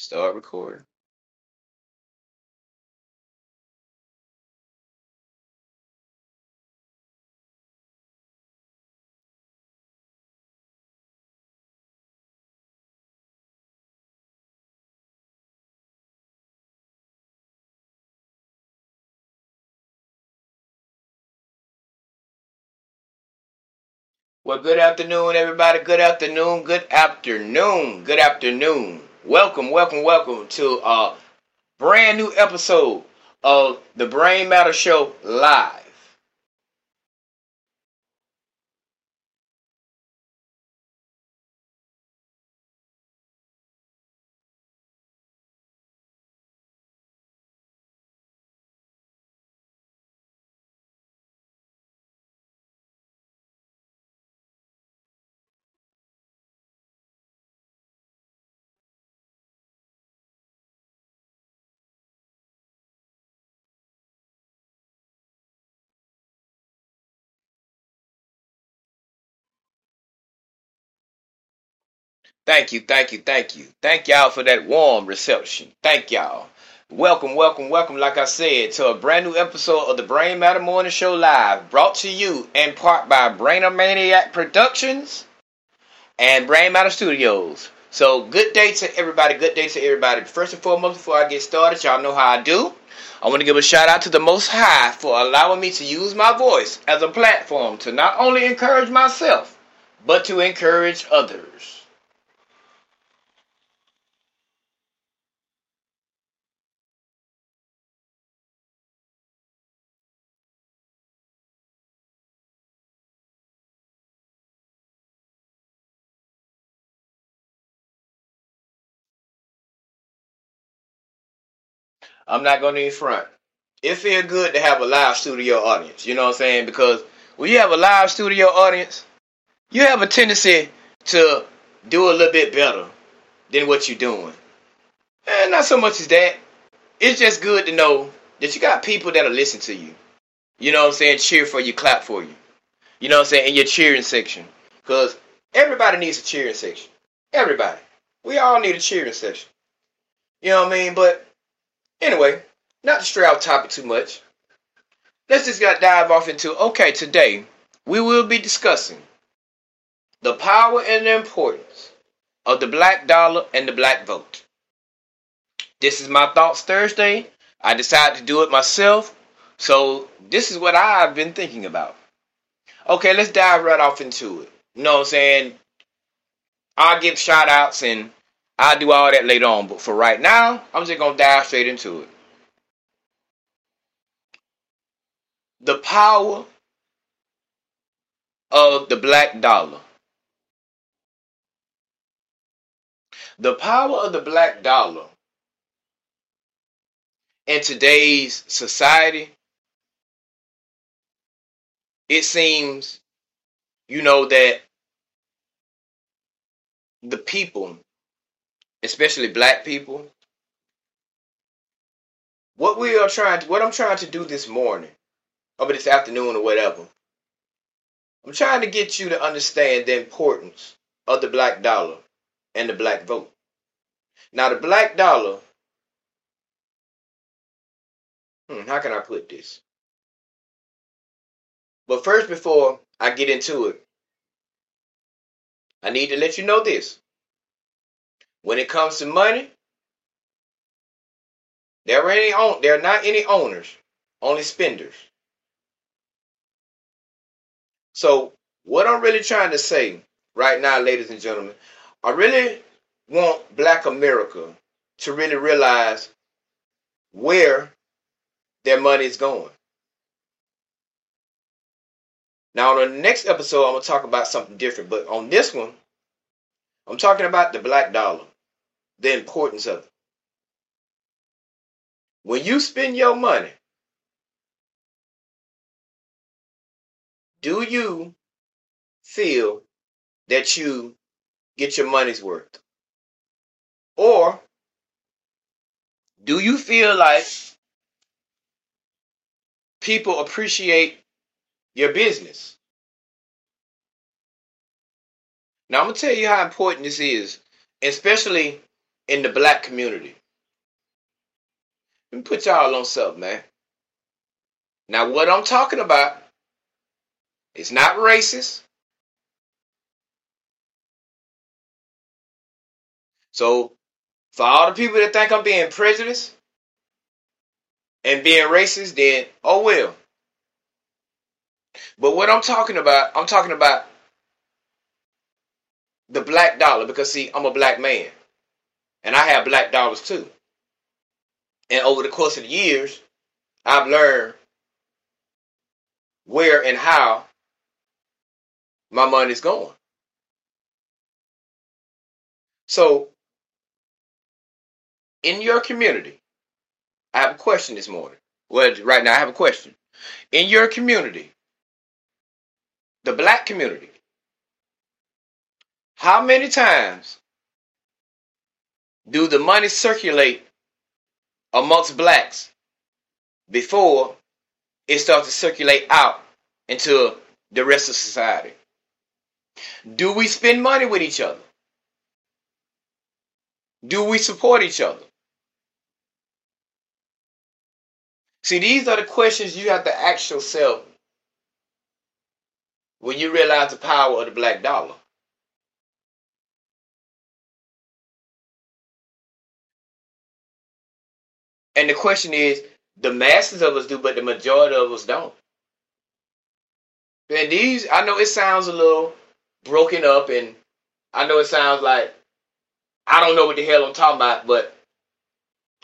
Start recording. Well, good afternoon, everybody. Good afternoon. Good afternoon. Good afternoon. Welcome, welcome, welcome to a brand new episode of the Brain Matter Show live. Thank you, thank you, thank you. Thank y'all for that warm reception. Thank y'all. Welcome, welcome, welcome, like I said, to a brand new episode of the Brain Matter Morning Show Live, brought to you in part by Brainer Maniac Productions and Brain Matter Studios. So, good day to everybody, good day to everybody. First and foremost, before I get started, y'all know how I do. I want to give a shout out to the Most High for allowing me to use my voice as a platform to not only encourage myself, but to encourage others. I'm not gonna even front. It feel good to have a live studio audience. You know what I'm saying? Because when you have a live studio audience, you have a tendency to do a little bit better than what you're doing. And not so much as that. It's just good to know that you got people that'll listen to you. You know what I'm saying? Cheer for you, clap for you. You know what I'm saying? In your cheering section. Because everybody needs a cheering section. Everybody. We all need a cheering section. You know what I mean? But Anyway, not to stray off topic too much, let's just got dive off into okay, today we will be discussing the power and the importance of the black dollar and the black vote. This is my thoughts Thursday. I decided to do it myself. So this is what I've been thinking about. Okay, let's dive right off into it. You know what I'm saying? I'll give shout outs and I'll do all that later on, but for right now, I'm just gonna dive straight into it. The power of the black dollar. The power of the black dollar in today's society, it seems, you know, that the people especially black people, what we are trying to, what I'm trying to do this morning, or this afternoon or whatever, I'm trying to get you to understand the importance of the black dollar and the black vote. Now, the black dollar, hmm, how can I put this? But first, before I get into it, I need to let you know this. When it comes to money, there are any there are not any owners, only spenders. So what I'm really trying to say right now, ladies and gentlemen, I really want black America to really realize where their money is going. Now, on the next episode, I'm going to talk about something different. But on this one, I'm talking about the black dollar, the importance of it. When you spend your money, do you feel that you get your money's worth? Or do you feel like people appreciate your business? Now, I'm going to tell you how important this is, especially in the black community. Let me put y'all on something, man. Now, what I'm talking about is not racist. So, for all the people that think I'm being prejudiced and being racist, then oh well. But what I'm talking about, I'm talking about the black dollar because see, I'm a black man. And I have black dollars too. And over the course of the years, I've learned where and how my money's going. So in your community, I have a question this morning. Well, right now I have a question. In your community, the black community, how many times do the money circulate amongst blacks before it starts to circulate out into the rest of society? Do we spend money with each other? Do we support each other? See, these are the questions you have to ask yourself when you realize the power of the black dollar. And the question is, the masses of us do, but the majority of us don't. And these, I know it sounds a little broken up, and I know it sounds like I don't know what the hell I'm talking about, but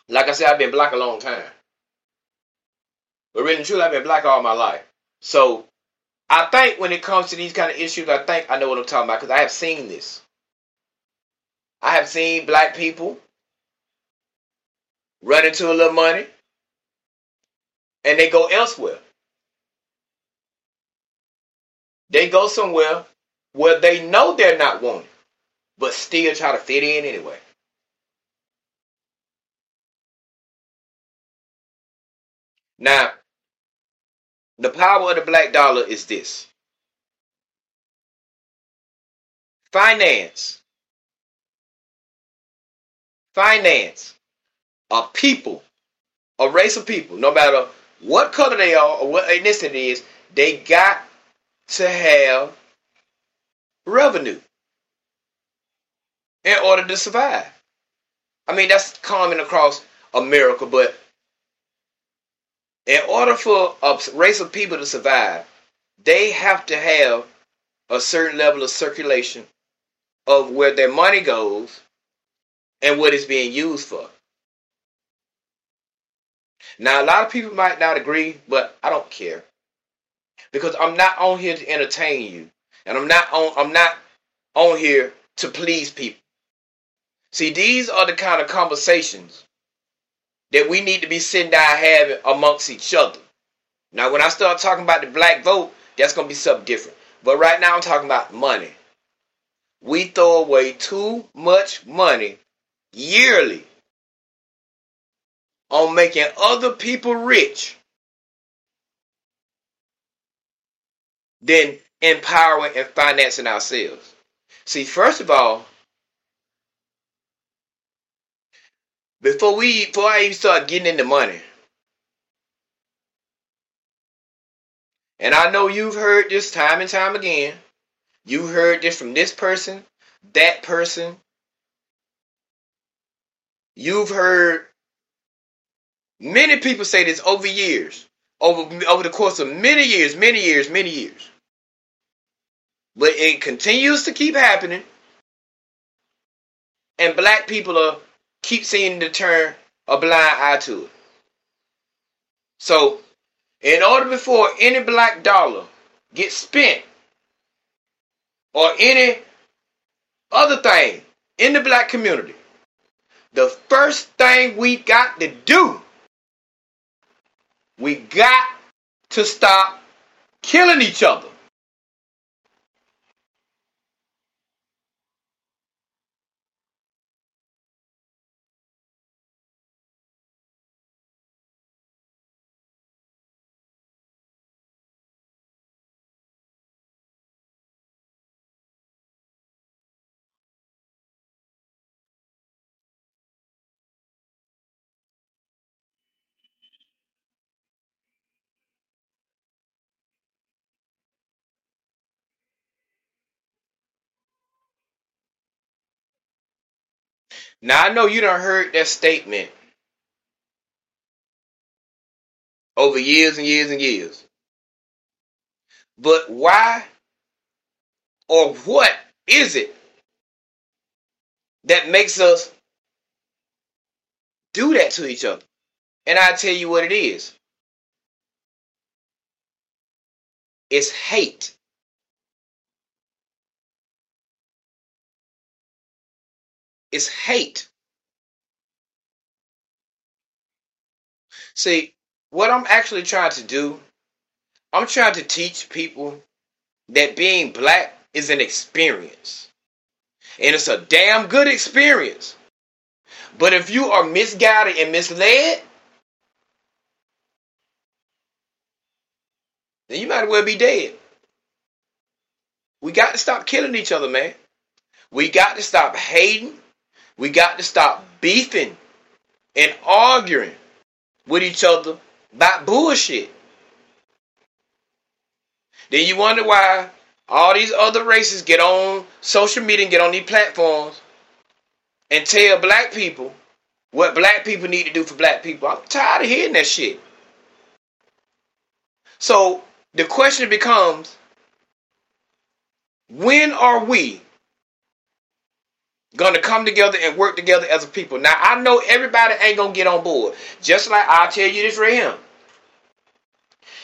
like I said, I've been black a long time. But really and truly, I've been black all my life. So I think when it comes to these kind of issues, I think I know what I'm talking about because I have seen this. I have seen black people run into a little money and they go elsewhere. They go somewhere where they know they're not wanted, but still try to fit in anyway. Now, the power of the black dollar is this finance. Finance. A people, a race of people, no matter what color they are or what ethnicity is, they got to have revenue in order to survive. I mean, that's common across America, but in order for a race of people to survive, they have to have a certain level of circulation of where their money goes and what it's being used for. Now, a lot of people might not agree, but I don't care because I'm not on here to entertain you, and I'm not on. I'm not on here to please people. See, these are the kind of conversations that we need to be sitting down having amongst each other. Now, when I start talking about the black vote, that's going to be something different. But right now, I'm talking about money. We throw away too much money yearly on making other people rich than empowering and financing ourselves. See, first of all, before we before I even start getting into money. And I know you've heard this time and time again. You heard this from this person that person, you've heard many people say this over years, over over the course of many years, many years, many years. But it continues to keep happening, and black people are keep seeing to turn a blind eye to it. So, in order before any black dollar gets spent or any other thing in the black community, the first thing we got to do, we got to stop killing each other. Now I know you done heard that statement over years and years and years. But why or what is it that makes us do that to each other? And I tell you what it is. It's hate. Is hate. See, what I'm actually trying to do, I'm trying to teach people that being black is an experience. And it's a damn good experience. But if you are misguided and misled, then you might as well be dead. We got to stop killing each other, man. We got to stop hating. We got to stop beefing and arguing with each other about bullshit. Then you wonder why all these other races get on social media and get on these platforms and tell black people what black people need to do for black people. I'm tired of hearing that shit. So the question becomes when are we gonna come together and work together as a people. Now I know everybody ain't gonna get on board. Just like I'll tell you this right here.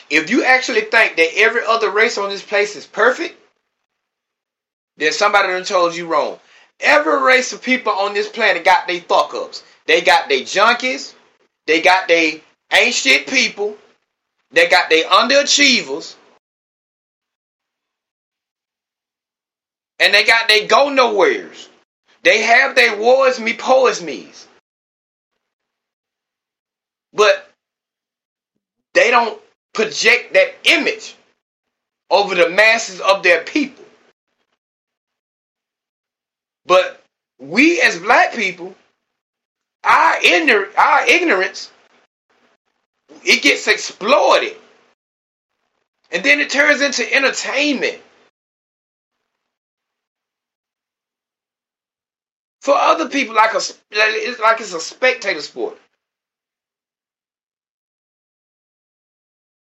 If you actually think that every other race on this place is perfect, then somebody done told you wrong. Every race of people on this planet got their fuck ups. They got their junkies, they got their ain't shit people, they got their underachievers, and they got they go nowheres. They have their wars me poets me's. But they don't project that image over the masses of their people. But we as black people, our, ignorance, our ignorance, it gets exploited. And then it turns into entertainment. For other people, like a it's like it's a spectator sport.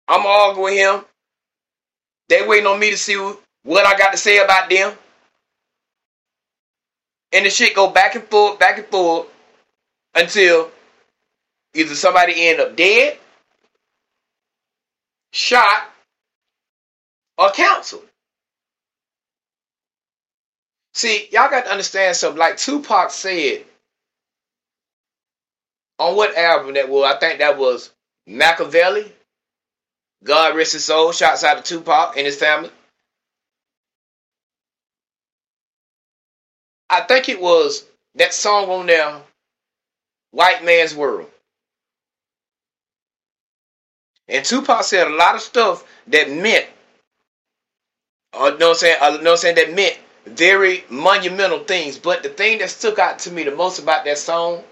I'm arguing with him. They waiting on me to see what I got to say about them. And the shit go back and forth, back and forth until either somebody end up dead, shot, or counseled. See, y'all got to understand something. Like Tupac said on what album that was, I think that was Makaveli. God rest his soul. Shouts out to Tupac and his family. I think it was that song on there, White Man's World. And Tupac said a lot of stuff that meant, uh, know what I'm saying, uh, know what I'm saying, that meant very monumental things. But the thing that stuck out to me the most about that song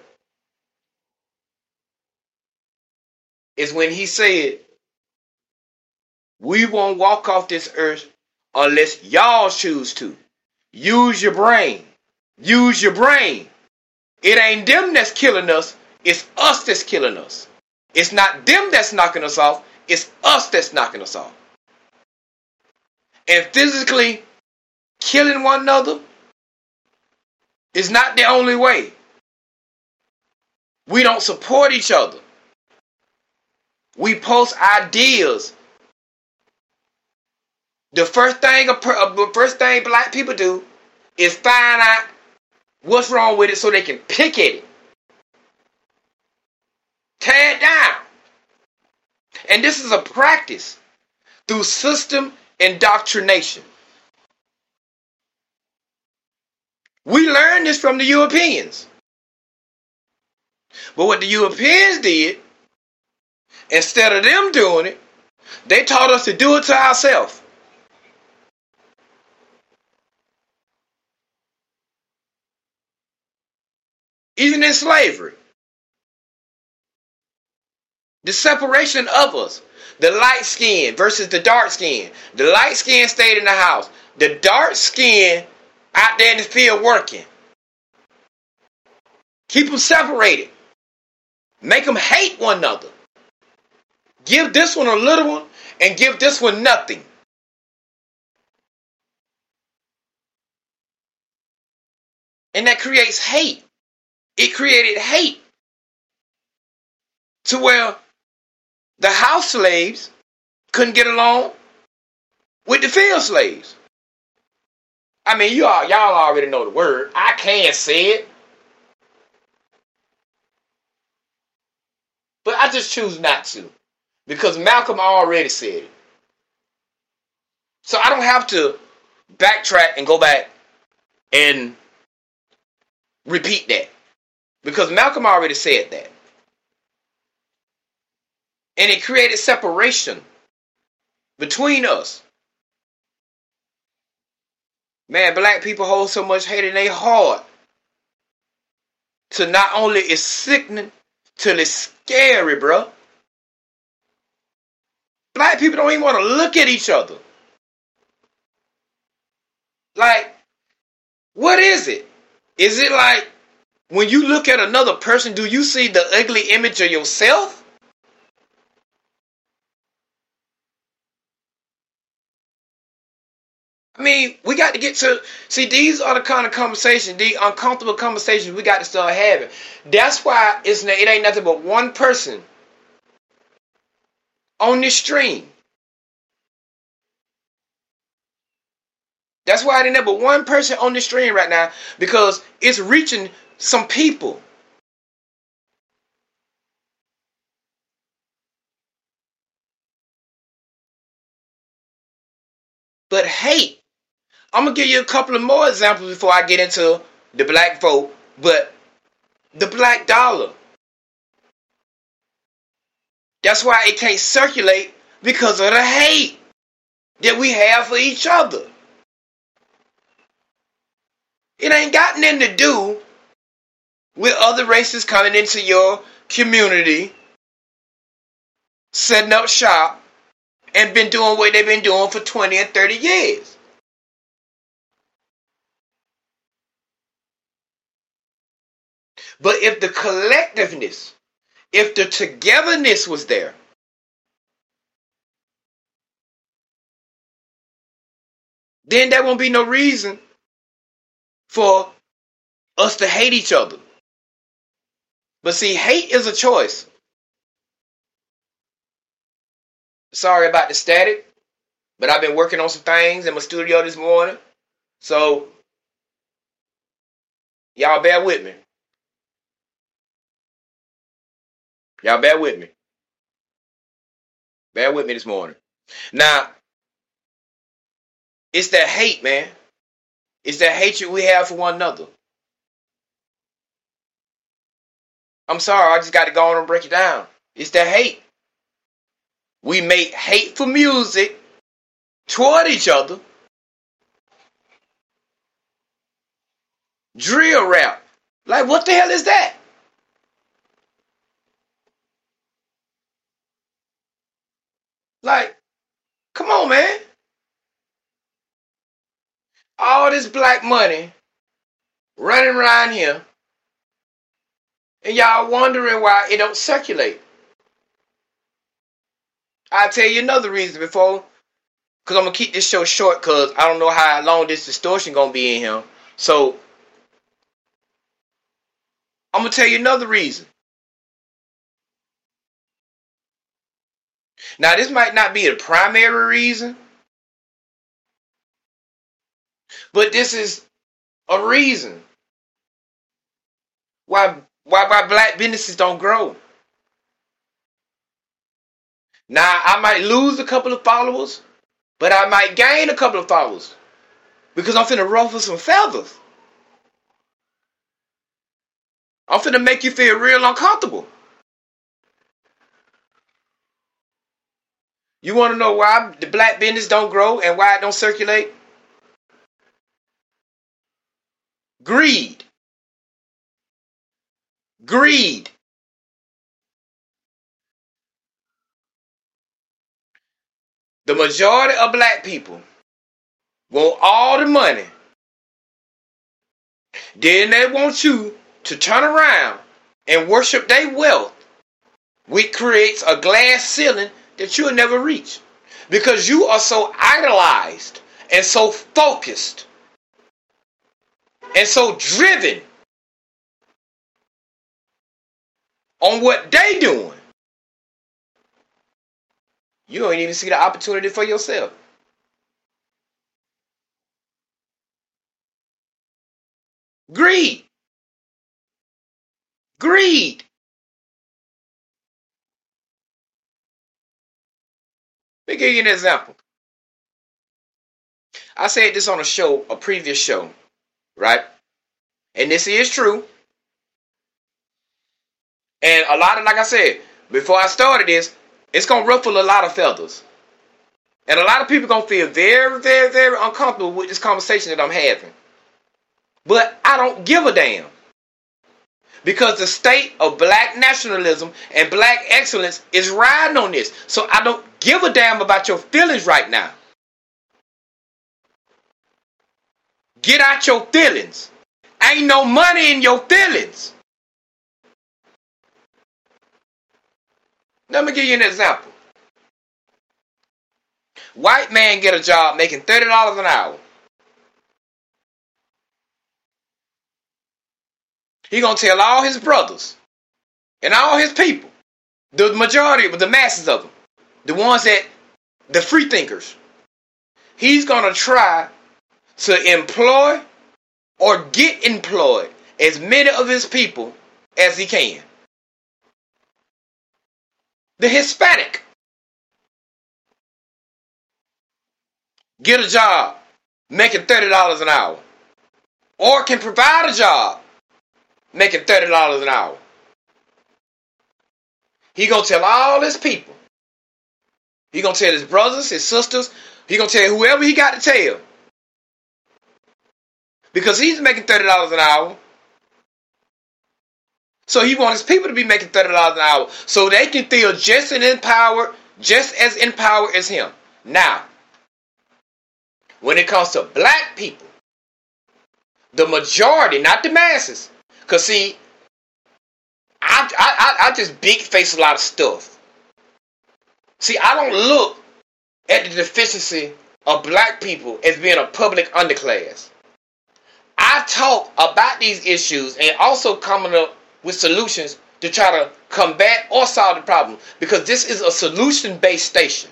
is when he said, We won't walk off this earth unless y'all choose to. Use your brain. use your brain. It ain't them that's killing us, it's us that's killing us. It's not them that's knocking us off, it's us that's knocking us off. And physically killing one another is not the only way. We don't support each other. We post ideas. The first thing a first thing black people do is find out what's wrong with it so they can pick at it. Tear it down. And this is a practice through system indoctrination. We learned this from the Europeans. But what the Europeans did, instead of them doing it, they taught us to do it to ourselves. Even in slavery. The separation of us. The light skin versus the dark skin. The light skin stayed in the house. The dark skin out there in the field working. Keep them separated. Make them hate one another. Give this one a little one and give this one nothing. And that creates hate. It created hate to where the house slaves couldn't get along with the field slaves. I mean, you all y'all already know the word. I can't say it. But I just choose not to. Because Malcolm already said it. So I don't have to backtrack and go back and repeat that. Because Malcolm already said that. And it created separation between us. Man, black people hold so much hate in their heart. To not only is sickening, till it's scary, bro. Black people don't even want to look at each other. Like, what is it? Is it like when you look at another person, do you see the ugly image of yourself? I mean, we got to get to see these are the kind of conversations, the uncomfortable conversations we got to start having. That's why it's it ain't nothing but one person on this stream. That's why it ain't but one person on the stream right now because it's reaching some people. But hate I'm gonna give you a couple of more examples before I get into the black vote, but the black dollar. That's why it can't circulate because of the hate that we have for each other. It ain't got nothing to do with other races coming into your community, setting up shop, and been doing what they've been doing for 20 and 30 years. But if the collectiveness, if the togetherness was there, then there won't be no reason for us to hate each other. But see, hate is a choice. Sorry about the static, but I've been working on some things in my studio this morning. So, y'all bear with me. Y'all bear with me. Bear with me this morning. Now, it's that hate, man. It's that hatred we have for one another. I'm sorry, I just got to go on and break it down. It's that hate. We make hateful music toward each other. Drill rap. Like, what the hell is that? Like, come on, man. All this black money running around here, and y'all wondering why it don't circulate. I'll tell you another reason before, because I'm going to keep this show short because I don't know how long this distortion going to be in here. So, I'm going to tell you another reason. Now, this might not be the primary reason, but this is a reason why why why black businesses don't grow. Now, I might lose a couple of followers, but I might gain a couple of followers because I'm finna ruffle some feathers. I'm finna make you feel real uncomfortable. You want to know why the black business don't grow and why it don't circulate? Greed. Greed. The majority of black people want all the money. Then they want you to turn around and worship their wealth, which creates a glass ceiling that you'll never reach. Because you are so idolized and so focused and so driven on what they doing. You don't even see the opportunity for yourself. Greed. Greed. Let me give you an example. I said this on a show, a previous show, right? And this is true. And a lot of, like I said, before I started this, it's gonna ruffle a lot of feathers. And a lot of people gonna feel very, very, very uncomfortable with this conversation that I'm having. But I don't give a damn. Because the state of black nationalism and black excellence is riding on this. So I don't give a damn about your feelings right now. Get out your feelings. Ain't no money in your feelings. Let me give you an example. White man get a job making $30 an hour. He gonna tell all his brothers and all his people, the majority, of the masses of them, the ones that, the free thinkers, he's gonna try to employ or get employed as many of his people as he can. The Hispanic get a job making $30 an hour or can provide a job making $30 an hour. He gonna tell all his people. He gonna tell his brothers, his sisters. He gonna tell whoever he got to tell. Because he's making $30 an hour. So he wants his people to be making $30 an hour so they can feel just as empowered, just as empowered as him. Now, when it comes to black people, the majority, not the masses, because see, I, I, I just big face a lot of stuff. See, I don't look at the deficiency of black people as being a public underclass. I talk about these issues and also coming up with solutions to try to combat or solve the problem because this is a solution based station.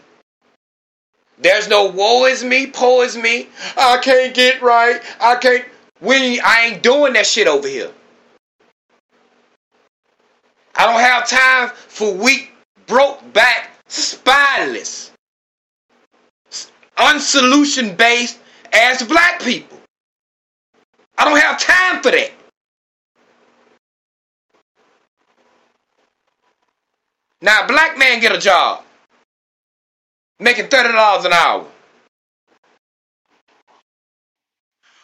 There's no woe is me, poor is me. I can't get right. I can't. We, I ain't doing that shit over here. I don't have time for weak, broke back, spineless, unsolution based as black people. I don't have time for that. Now, black man get a job making $30 an hour.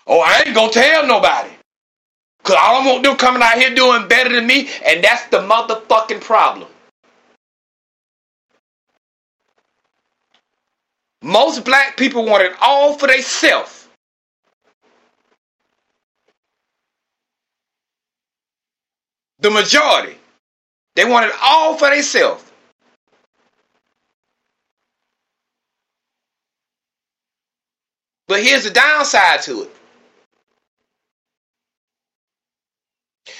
Oh, I ain't gonna tell nobody. Cause all I want them coming out here doing better than me, and that's the motherfucking problem. Most black people want it all for themselves. The majority. They want it all for themselves. But here's the downside to it.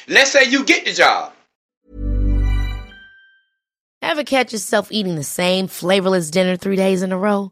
Let's say you get the job. Ever catch yourself eating the same flavorless dinner three days in a row?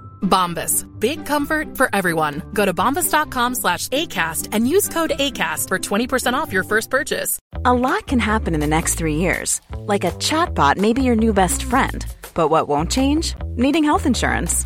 Bombas. Big comfort for everyone. Go to bombas.com slash ACAST and use code ACAST for 20% off your first purchase. A lot can happen in the next three years. Like a chatbot may be your new best friend. But what won't change? Needing health insurance.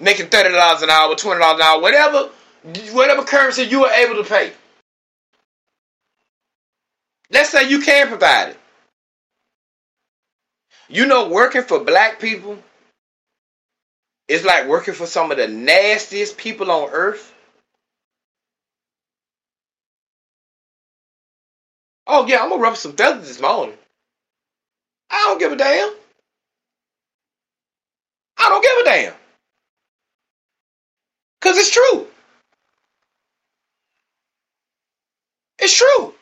Making $30 an hour, $20 an hour, whatever, whatever currency you are able to pay. Let's say you can provide it. You know, working for black people is like working for some of the nastiest people on earth. Oh, yeah, I'm gonna rub some feathers this morning. I don't give a damn. I don't give a damn. Because it's true. It's true.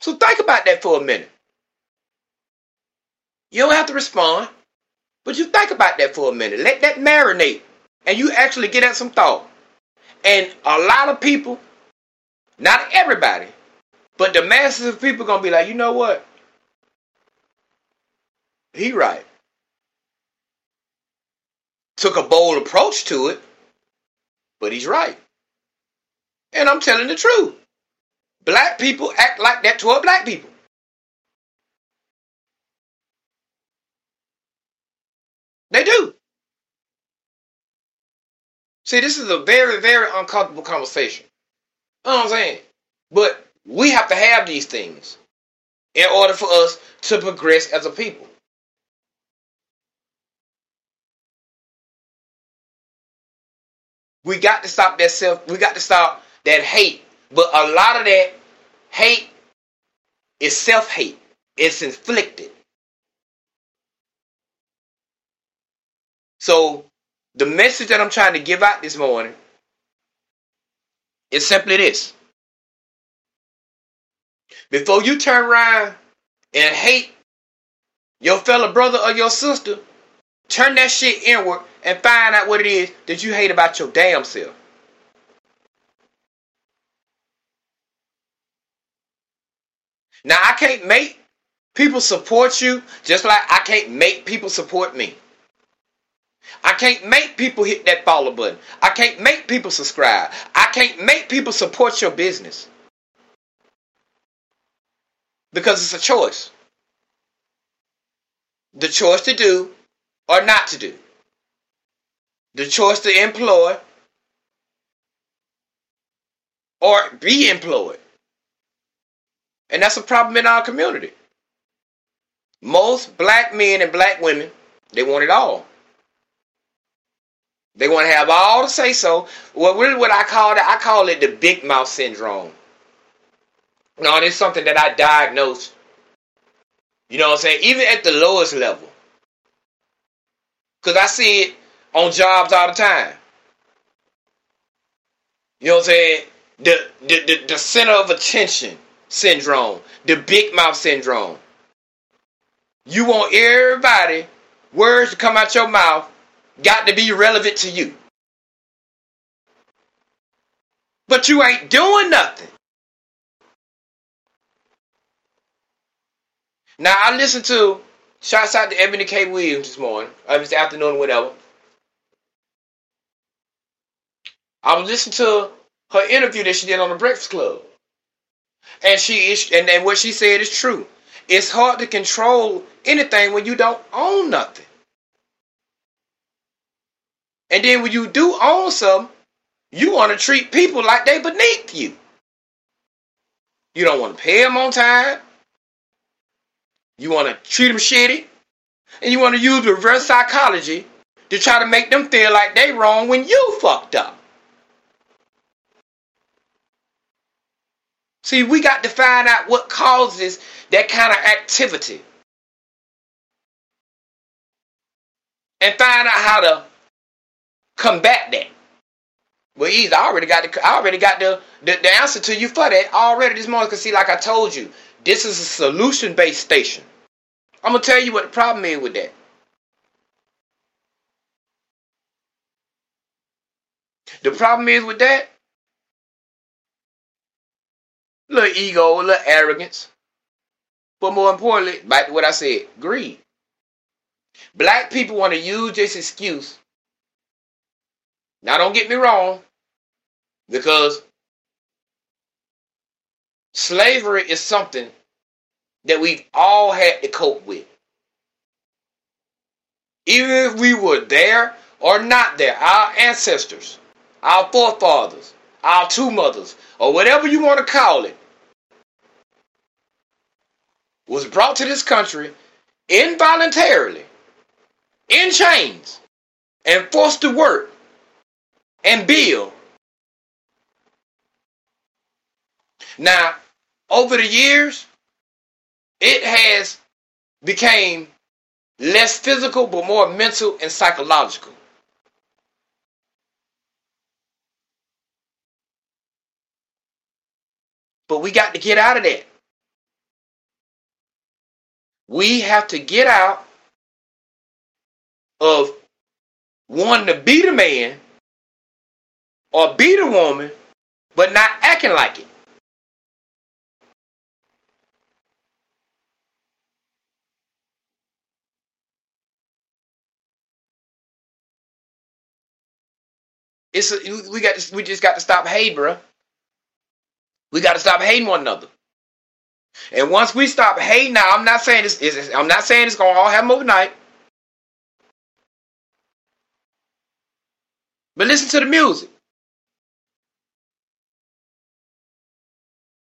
So think about that for a minute. You don't have to respond, but you think about that for a minute. Let that marinate, and you actually get at some thought. And a lot of people, not everybody, but the masses of people gonna be like, you know what? He right. Took a bold approach to it, but he's right. And I'm telling the truth. Black people act like that toward black people. They do. See, this is a very, very uncomfortable conversation. You know what I'm saying? But we have to have these things in order for us to progress as a people. We got to stop that self, we got to stop that hate. But a lot of that hate is self hate, it's inflicted. So, the message that I'm trying to give out this morning is simply this. Before you turn around and hate your fellow brother or your sister, turn that shit inward and find out what it is that you hate about your damn self. Now, I can't make people support you just like I can't make people support me. I can't make people hit that follow button. I can't make people subscribe. I can't make people support your business. Because it's a choice. The choice to do or not to do. the choice to employ or be employed. And that's a problem in our community. Most black men and black women, they want it all. They want to have all to say so. Well, really, what I call it, I call it the big mouth syndrome. No, it's something that I diagnosed. You know what I'm saying? Even at the lowest level. Because I see it on jobs all the time. You know what I'm saying? The, the, the, the center of attention syndrome, the big mouth syndrome. You want everybody, words to come out your mouth, got to be relevant to you. But you ain't doing nothing. Now I listen to shouts out to Eboni K. Williams this morning, or this afternoon, whatever. I was listening to her interview that she did on the Breakfast Club. And she is, and, and what she said is true. It's hard to control anything when you don't own nothing. And then when you do own some, you want to treat people like they beneath you. You don't want to pay them on time. You want to treat them shitty. And you want to use reverse psychology to try to make them feel like they wrong when you fucked up. See, we got to find out what causes that kind of activity. And find out how to combat that. Well, easy. I already got the I already got the, the, the answer to you for that already this morning. Cause see, like I told you, this is a solution-based station. I'm gonna tell you what the problem is with that. The problem is with that, little ego, little arrogance, but more importantly, back to what I said, greed. Black people want to use this excuse. Now, don't get me wrong, because slavery is something that we've all had to cope with. Even if we were there or not there, our ancestors, our forefathers, our two mothers, or whatever you want to call it, was brought to this country involuntarily, in chains, and forced to work and build. Now, over the years, it has became less physical but more mental and psychological. But we got to get out of that. We have to get out of wanting to be the man or be the woman, but not acting like it. It's a, we got to, we just got to stop hating, bro. We got to stop hating one another. And once we stop hating, now I'm not saying this. Is, I'm not saying it's gonna all happen overnight. But listen to the music.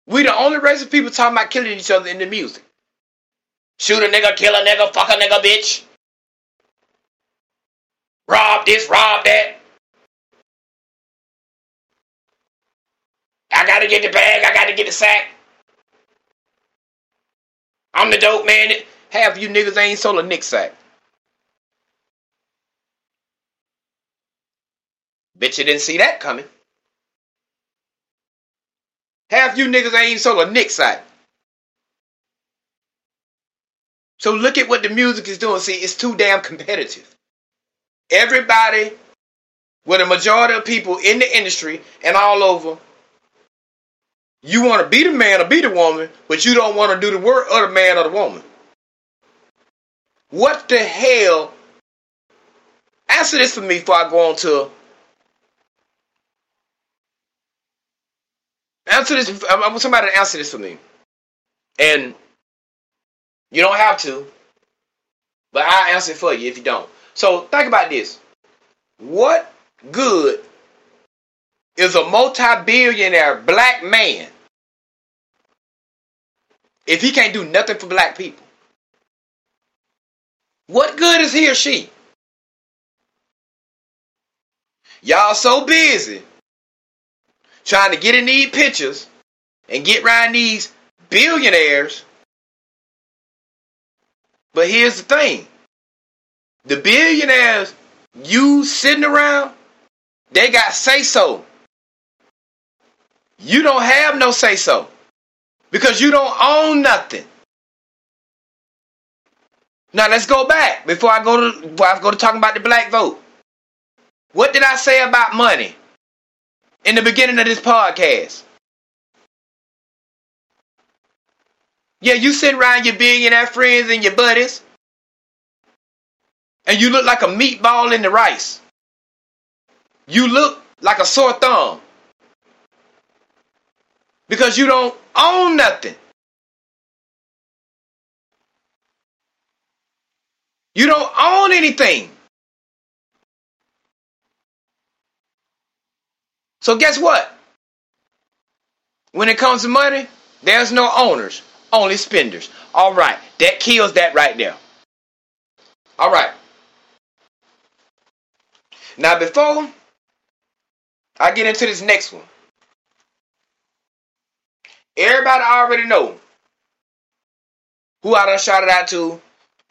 We the only race of people talking about killing each other in the music. Shoot a nigga, kill a nigga, fuck a nigga, bitch. Rob this, rob that. I gotta get the bag, I gotta get the sack. I'm the dope man. Half you niggas ain't sold a nick sack. Bet you didn't see that coming. Half you niggas ain't even sold a nick sack. So look at what the music is doing. See, it's too damn competitive. Everybody, with a majority of people in the industry and all over, you want to be the man or be the woman, but you don't want to do the work of the man or the woman. What the hell? Answer this for me before I go on to. Answer this. I want somebody to answer this for me. And you don't have to, but I'll answer it for you if you don't. So think about this. What good is a multi-billionaire black man if he can't do nothing for black people? What good is he or she? Y'all so busy trying to get in these pictures and get around these billionaires. But here's the thing. The billionaires you sitting around, they got say so. You don't have no say so. Because you don't own nothing. Now let's go back before I go to before I go to talking about the black vote. What did I say about money in the beginning of this podcast? Yeah, you sit around your billionaire friends and your buddies, and you look like a meatball in the rice. You look like a sore thumb because you don't own nothing. You don't own anything. So guess what? When it comes to money, there's no owners, only spenders. All right, that kills that right there. All right. Now before I get into this next one, everybody already know who I done shouted out to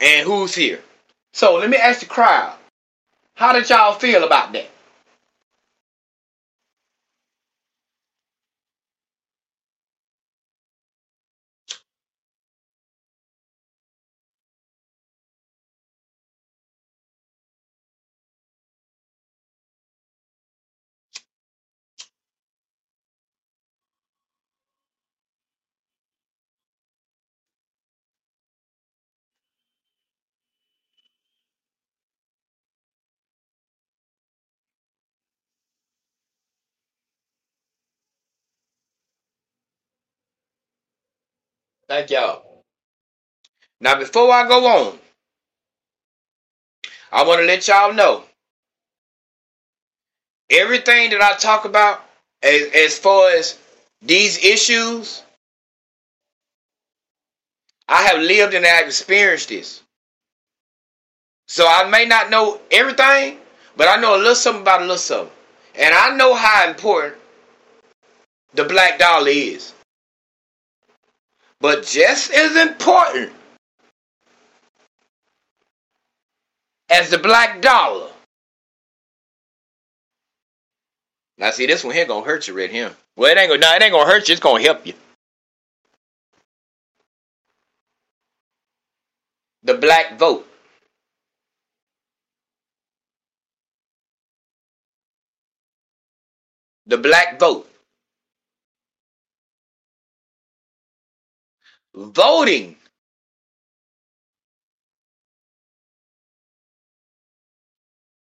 and who's here. So let me ask the crowd, how did y'all feel about that? Thank y'all. Now, before I go on, I want to let y'all know everything that I talk about as, as far as these issues, I have lived and I've experienced this. So I may not know everything, but I know a little something about a little something. And I know how important the black dollar is. But just as important as the black dollar. Now see this one here gonna hurt you right here. Well it ain't gonna no, it ain't gonna hurt you, it's gonna help you. The black vote. The black vote. Voting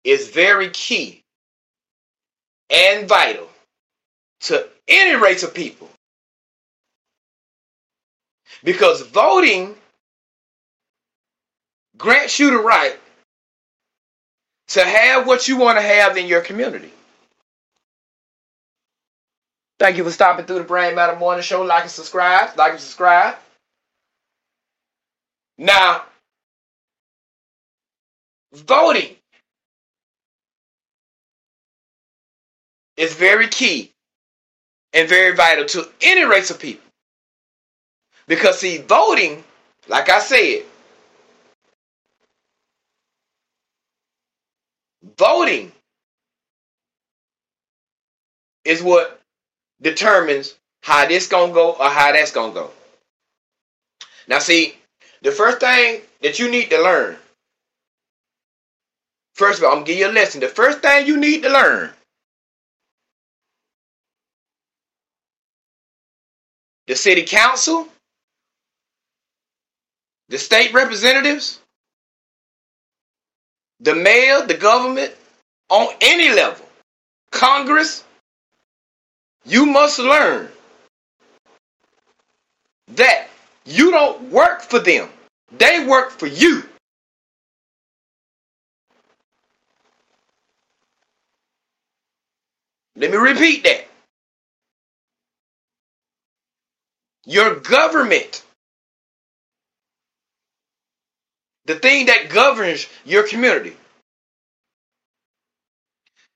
is very key and vital to any race of people. Because voting grants you the right to have what you want to have in your community. Thank you for stopping through the Brain Matter Morning Show. Like and subscribe. Like and subscribe. Now, voting is very key and very vital to any race of people. Because, see, voting, like I said, voting is what determines how this gonna go or how that's gonna go. Now, see, the first thing that you need to learn, first of all, I'm gonna give you a lesson. The first thing you need to learn the city council, the state representatives, the mayor, the government, on any level, Congress, you must learn that you don't work for them. They work for you. Let me repeat that. Your government, the thing that governs your community,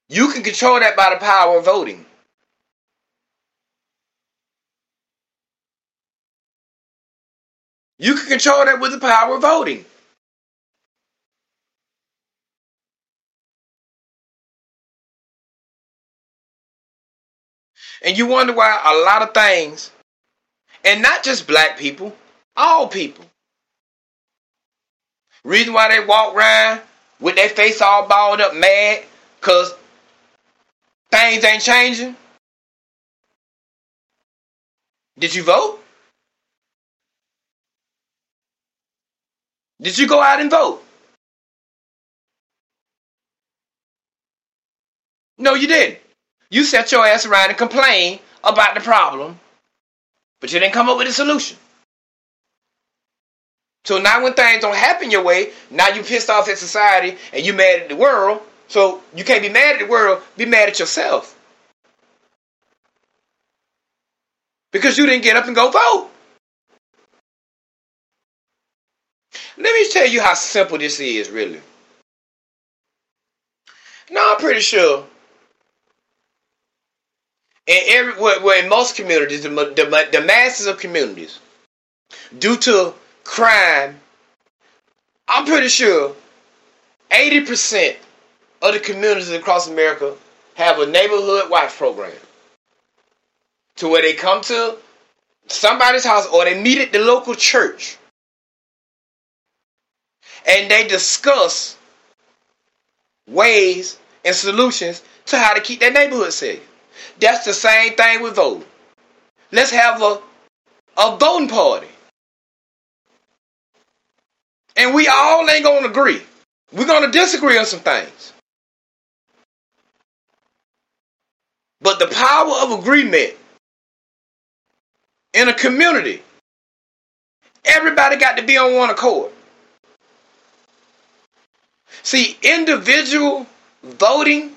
you can control that by the power of voting. You can control that with the power of voting. And you wonder why a lot of things, and not just black people, all people. Reason why they walk around with their face all balled up mad, cause things ain't changing. Did you vote? Did you go out and vote? No, you didn't. You sat your ass around and complained about the problem, but you didn't come up with a solution. So now when things don't happen your way, now you pissed off at society and you mad at the world. So you can't be mad at the world, be mad at yourself. Because you didn't get up and go vote. Let me tell you how simple this is, really. Now I'm pretty sure in every well, in most communities, the, the, the masses of communities, due to crime, I'm pretty sure 80% of the communities across America have a neighborhood watch program. To where they come to somebody's house or they meet at the local church and they discuss ways and solutions to how to keep their neighborhood safe. That's the same thing with voting. Let's have a, a voting party. And we all ain't gonna agree. We're gonna disagree on some things. But the power of agreement in a community, everybody got to be on one accord. See, individual voting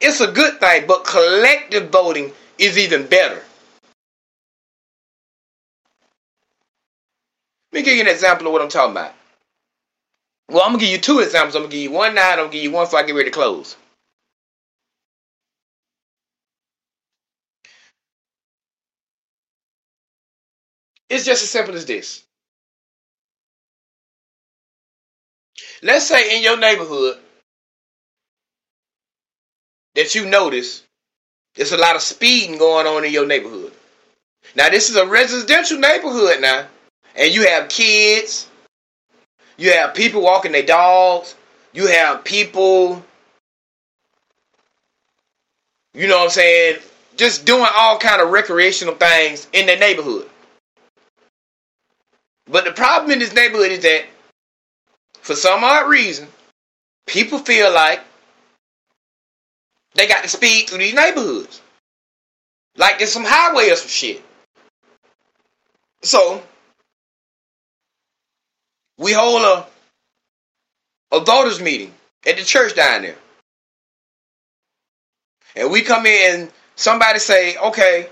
it's a good thing, but collective voting is even better. Let me give you an example of what I'm talking about. Well, I'm gonna give you two examples. I'm gonna give you one now, I'm gonna give you one before I get ready to close. It's just as simple as this. Let's say in your neighborhood, that you notice there's a lot of speeding going on in your neighborhood. Now, this is a residential neighborhood now, and you have kids, you have people walking their dogs, you have people, you know what I'm saying, just doing all kind of recreational things in their neighborhood. But the problem in this neighborhood is that, for some odd reason, people feel like they got to speed through these neighborhoods. Like there's some highway or some shit. So we hold a a voters meeting at the church down there. And we come in and somebody say, okay,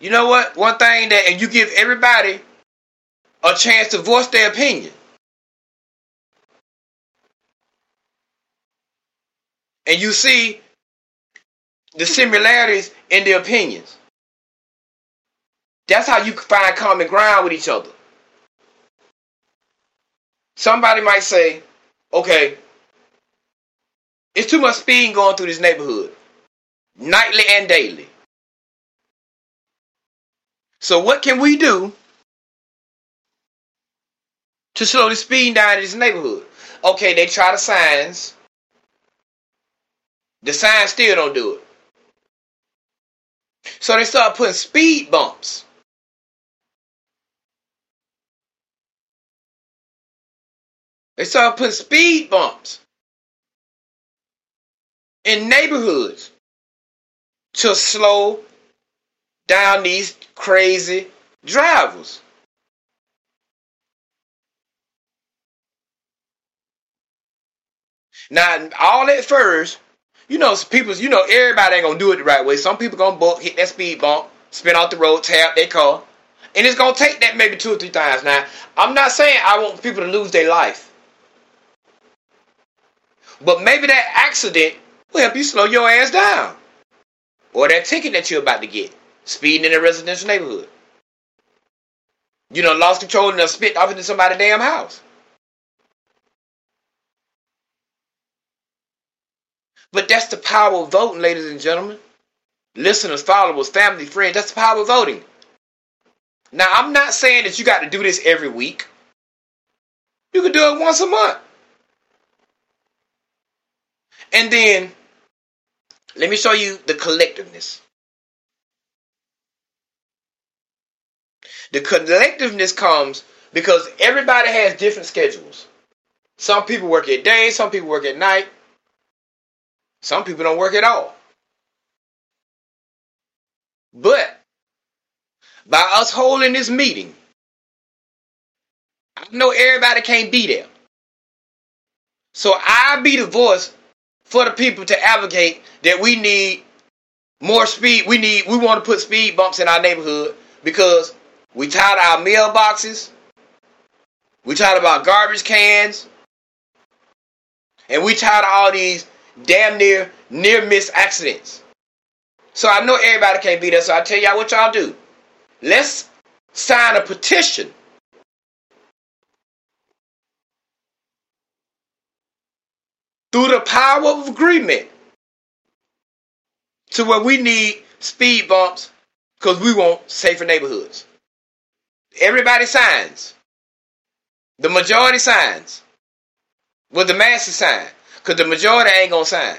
you know what? One thing that and you give everybody a chance to voice their opinion. And you see the similarities in the opinions. That's how you find common ground with each other. Somebody might say, okay, it's too much speed going through this neighborhood, nightly and daily. So, what can we do to slow the speed down in this neighborhood? Okay, they try the signs. The signs still don't do it. So they start putting speed bumps. They start putting speed bumps in neighborhoods to slow down these crazy drivers. Now, all at first, you know, people, you know, everybody ain't gonna do it the right way. Some people gonna book, hit that speed bump, spin off the road, tap their car, and it's gonna take that maybe two or three times. Now, I'm not saying I want people to lose their life, but maybe that accident will help you slow your ass down, or that ticket that you're about to get, speeding in a residential neighborhood. You know, lost control and spit off into somebody's damn house. But that's the power of voting, ladies and gentlemen. Listeners, followers, family, friends, that's the power of voting. Now, I'm not saying that you got to do this every week. You can do it once a month. And then, let me show you the collectiveness. The collectiveness comes because everybody has different schedules. Some people work at day, some people work at night, some people don't work at all. But by us holding this meeting, I know everybody can't be there. So I be the voice for the people to advocate that we need more speed. We need we want to put speed bumps in our neighborhood because we tired of our mailboxes. We tired about garbage cans. And we tired of all these damn near near miss accidents. So I know everybody can't be there, so I tell y'all what y'all do. Let's sign a petition. Through the power of agreement to where we need speed bumps because we want safer neighborhoods. Everybody signs. The majority signs. Well, the masses sign. Because the majority ain't going to sign.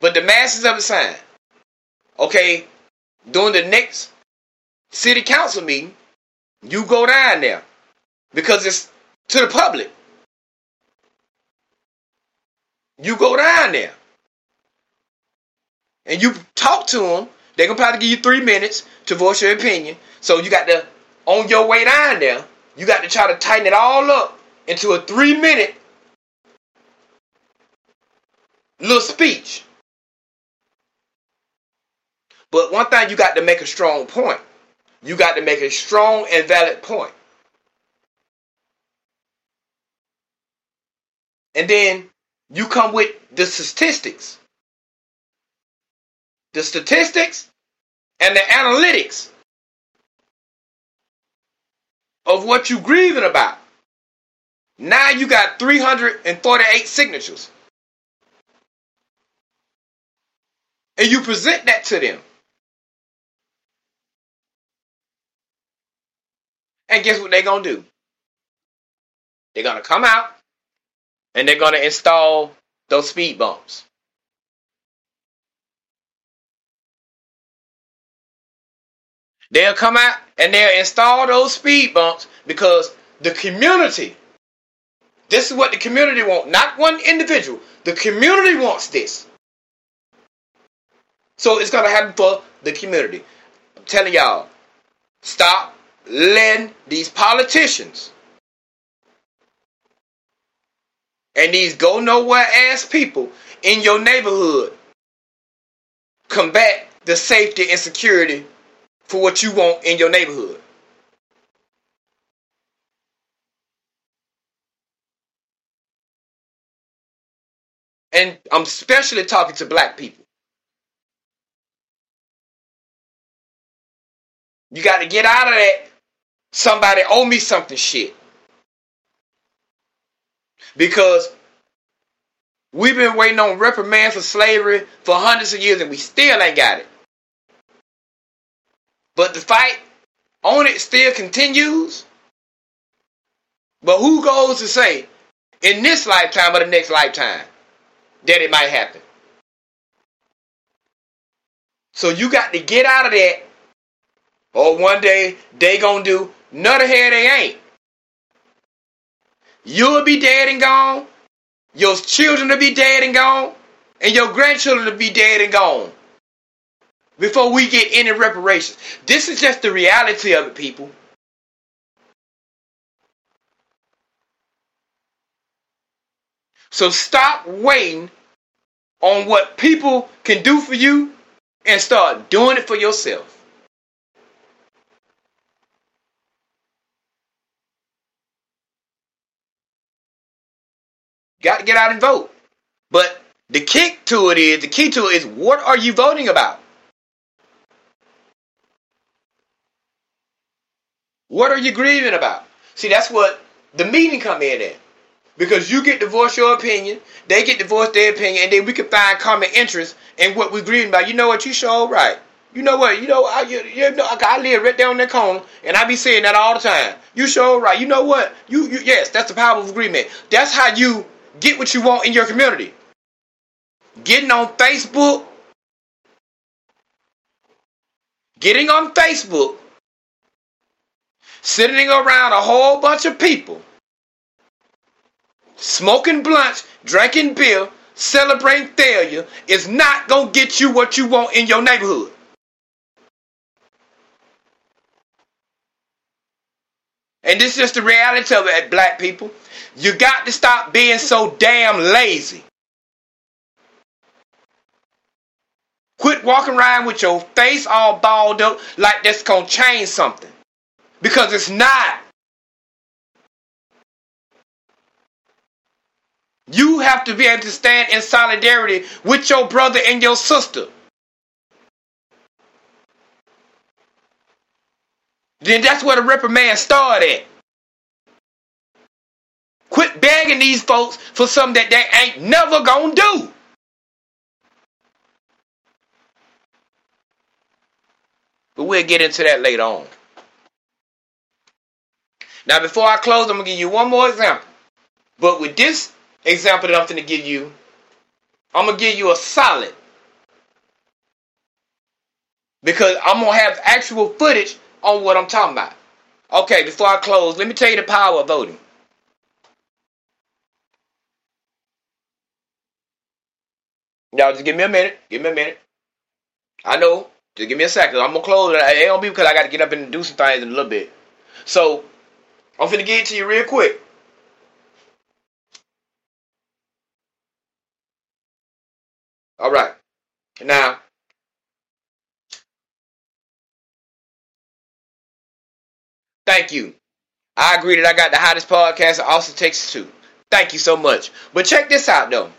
But the masses of it sign. Okay, during the next city council meeting, you go down there. Because it's to the public. You go down there. And you talk to them. They're going to probably give you three minutes to voice your opinion. So you got to, on your way down there, you got to try to tighten it all up into a three minute little speech. But one thing you got to make a strong point. You got to make a strong and valid point. And then you come with the statistics. The statistics and the analytics of what you're grieving about. Now you got 348 signatures. And you present that to them. And guess what they're going to do? They're going to come out and they're going to install those speed bumps. They'll come out and they'll install those speed bumps because the community, this is what the community wants, not one individual. The community wants this. So it's going to happen for the community. I'm telling y'all, stop letting these politicians and these go nowhere ass people in your neighborhood combat the safety and security for what you want in your neighborhood. And I'm especially talking to black people. You got to get out of that. Somebody owe me something shit. Because we've been waiting on reprimand for slavery for hundreds of years and we still ain't got it. But the fight on it still continues. But who goes to say in this lifetime or the next lifetime that it might happen? So you got to get out of that or one day they gonna do. None of here they ain't. You'll be dead and gone. Your children will be dead and gone. And your grandchildren will be dead and gone. Before we get any reparations. This is just the reality of it, people. So stop waiting on what people can do for you and start doing it for yourself. Got to get out and vote. But the kick to it is the key to it is what are you voting about? What are you grieving about? See, that's what the meeting come in at. Because you get to voice your opinion, they get to voice their opinion, and then we can find common interest in what we're grieving about. You know what? You sure right. You know what? You know, I, you, you know, I live right down that corner, and I be saying that all the time. You sure right. You know what? You, you yes, that's the power of agreement. That's how you get what you want in your community. Getting on Facebook, getting on Facebook, sitting around a whole bunch of people, smoking blunts, drinking beer, celebrating failure is not going to get you what you want in your neighborhood. And this is just the reality of it, black people. You got to stop being so damn lazy. Quit walking around with your face all balled up like that's going to change something. Because it's not. You have to be able to stand in solidarity with your brother and your sister. Then that's where the reprimand started. Quit begging these folks for something that they ain't never gonna do. But we'll get into that later on. Now, before I close, I'm gonna give you one more example. But with this example that I'm gonna give you, I'm gonna give you a solid. Because I'm gonna have actual footage on what I'm talking about. Okay, before I close, let me tell you the power of voting. Y'all just give me a minute. Give me a minute. I know. Just give me a second. I'm gonna close it. Ain't gonna be because I gotta get up and do some things in a little bit. So I'm finna get to you real quick. All right. Now, thank you. I agree that I got the hottest podcast in Austin, Texas, too. Thank you so much. But check this out, though.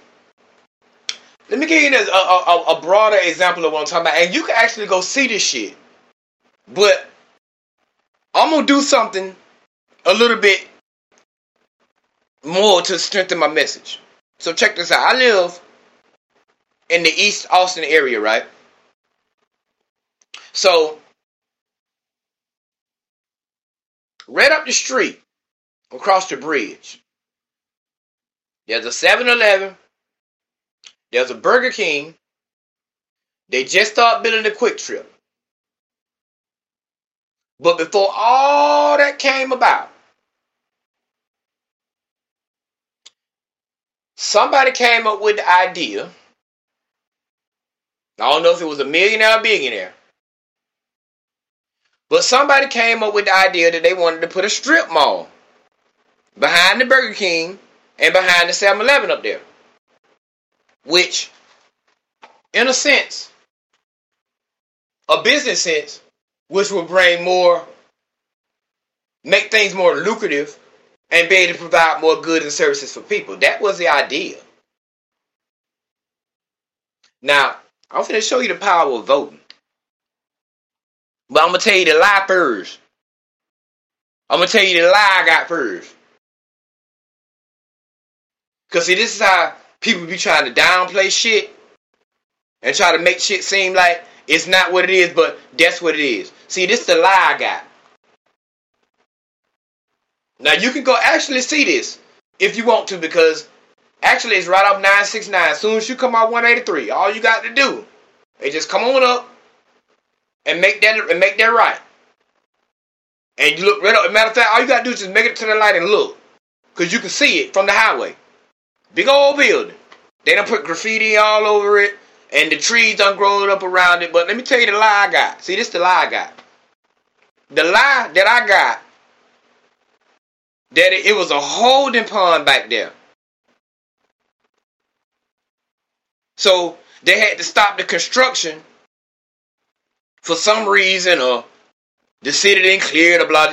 Let me give you a, a, a, broader example of what I'm talking about. And you can actually go see this shit. But I'm going to do something a little bit more to strengthen my message. So check this out. I live in the East Austin area, right? So, right up the street, across the bridge, there's a 7 Eleven, there's a Burger King. They just started building a QuikTrip. But before all that came about, somebody came up with the idea I don't know if it was a millionaire or a billionaire. But somebody came up with the idea that they wanted to put a strip mall behind the Burger King and behind the 7 Eleven up there. Which, in a sense, a business sense, which will bring more, make things more lucrative, and be able to provide more goods and services for people. That was the idea. Now, I'm going to show you the power of voting. But I'm to tell you the lie first. I'm to tell you the lie I got first. Because, see, this is how people be trying to downplay shit and try to make shit seem like it's not what it is, but that's what it is. See, this is the lie I got. Now, you can go actually see this if you want to because Actually, it's right off 969. As soon as you come out 183, all you got to do is just come on up and make that and make that right. And you look right up. Matter of fact, all you got to do is just make it to the light and look. Because you can see it from the highway. Big old building. They done put graffiti all over it. And the trees done grown up around it. But let me tell you the lie I got. See, this the lie I got. The lie that I got that it, it was a holding pond back there. So they had to stop the construction for some reason or the city didn't clear the blah.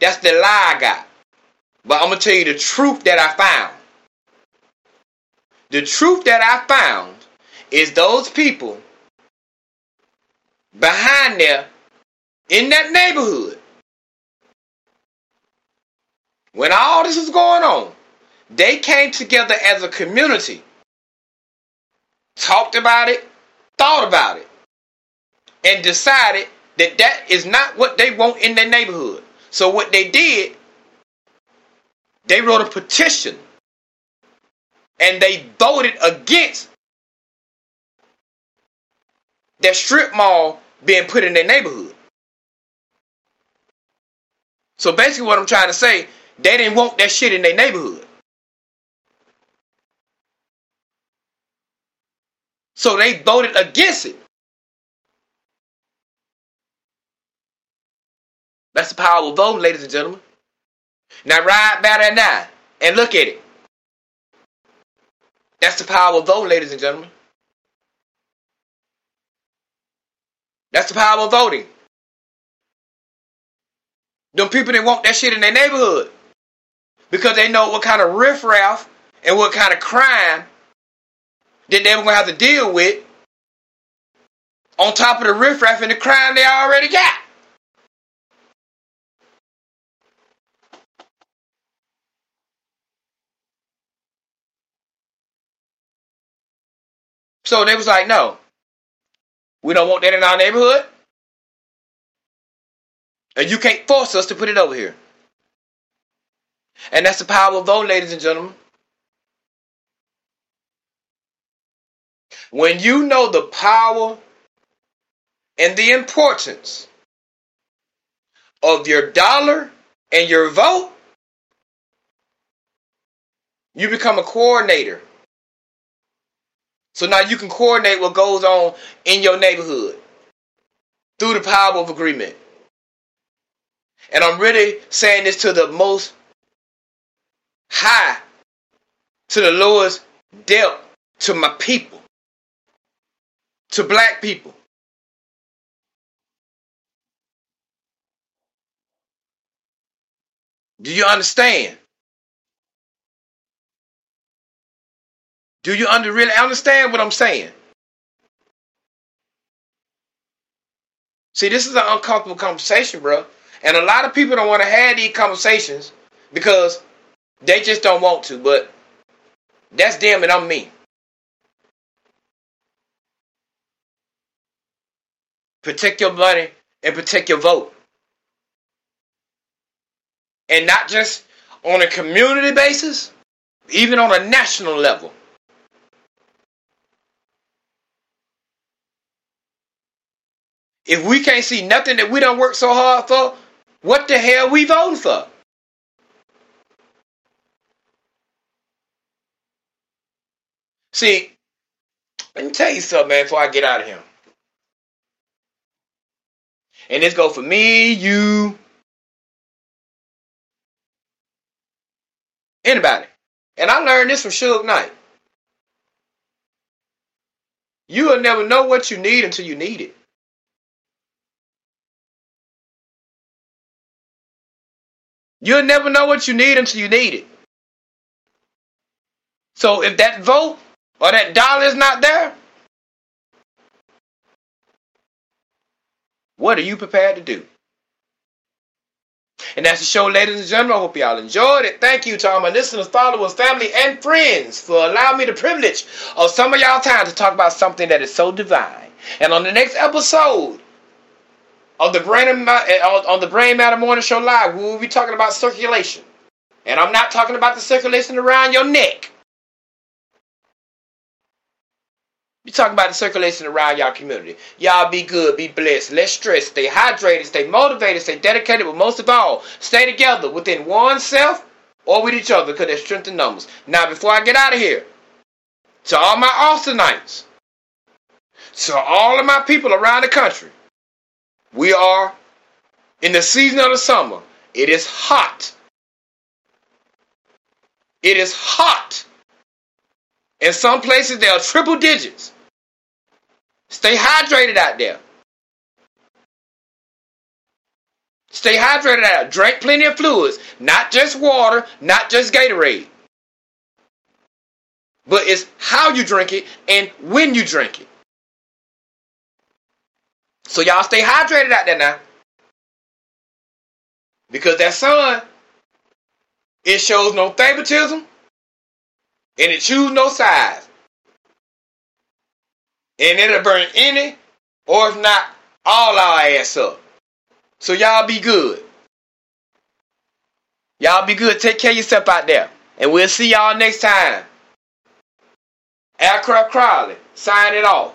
That's the lie I got. But I'm gonna tell you the truth that I found. The truth that I found is those people behind there in that neighborhood. When all this was going on, they came together as a community, talked about it, thought about it, and decided that that is not what they want in their neighborhood. So what they did, they wrote a petition and they voted against that strip mall being put in their neighborhood. So basically what I'm trying to say, they didn't want that shit in their neighborhood. So they voted against it. That's the power of voting, ladies and gentlemen. Now ride by that now and look at it. That's the power of voting, ladies and gentlemen. That's the power of voting. Them people that want that shit in their neighborhood. Because they know what kind of riffraff and what kind of crime that they're going to have to deal with on top of the riffraff and the crime they already got. So they was like, no, we don't want that in our neighborhood. And you can't force us to put it over here. And that's the power of vote, ladies and gentlemen. When you know the power and the importance of your dollar and your vote, you become a coordinator so now you can coordinate what goes on in your neighborhood through the power of agreement. And I'm really saying this to the most high, to the lowest depth, to my people, to black people. Do you understand? Do you under, really understand what I'm saying? See, this is an uncomfortable conversation, bro. And a lot of people don't want to have these conversations because they just don't want to. But that's them and I'm me. Protect your money and protect your vote. And not just on a community basis, even on a national level. If we can't see nothing that we don't work so hard for, what the hell we voting for? See, let me tell you something, man, before I get out of here. And this go for me, you, anybody. And I learned this from Suge Knight. You will never know what you need until you need it. You'll never know what you need until you need it. So if that vote or that dollar is not there, what are you prepared to do? And that's the show, ladies and gentlemen. I hope y'all enjoyed it. Thank you to all my listeners, followers, family, and friends for allowing me the privilege of some of y'all time to talk about something that is so divine. And on the next episode, on the brain eh, on the brain matter morning show live we will be talking about circulation. And i'm not talking about the circulation around your neck. We talking about the circulation around y'all community. Y'all be good be blessed less stress stay hydrated stay motivated stay dedicated but most of all stay together within oneself or with each other because there's strength in numbers. Now before i get out of here to all my austinites to all of my people around the country we are in the season of the summer. It is hot. It is hot. In some places, they are triple digits. Stay hydrated out there. Stay hydrated out. Drink plenty of fluids, not just water, not just Gatorade. But it's how you drink it and when you drink it. So y'all stay hydrated out there now. Because that sun, it shows no favoritism and it choose no size. And it'll burn any or if not all our ass up. So y'all be good. Y'all be good. Take care of yourself out there. And we'll see y'all next time. Aircraft Crowley, sign it off.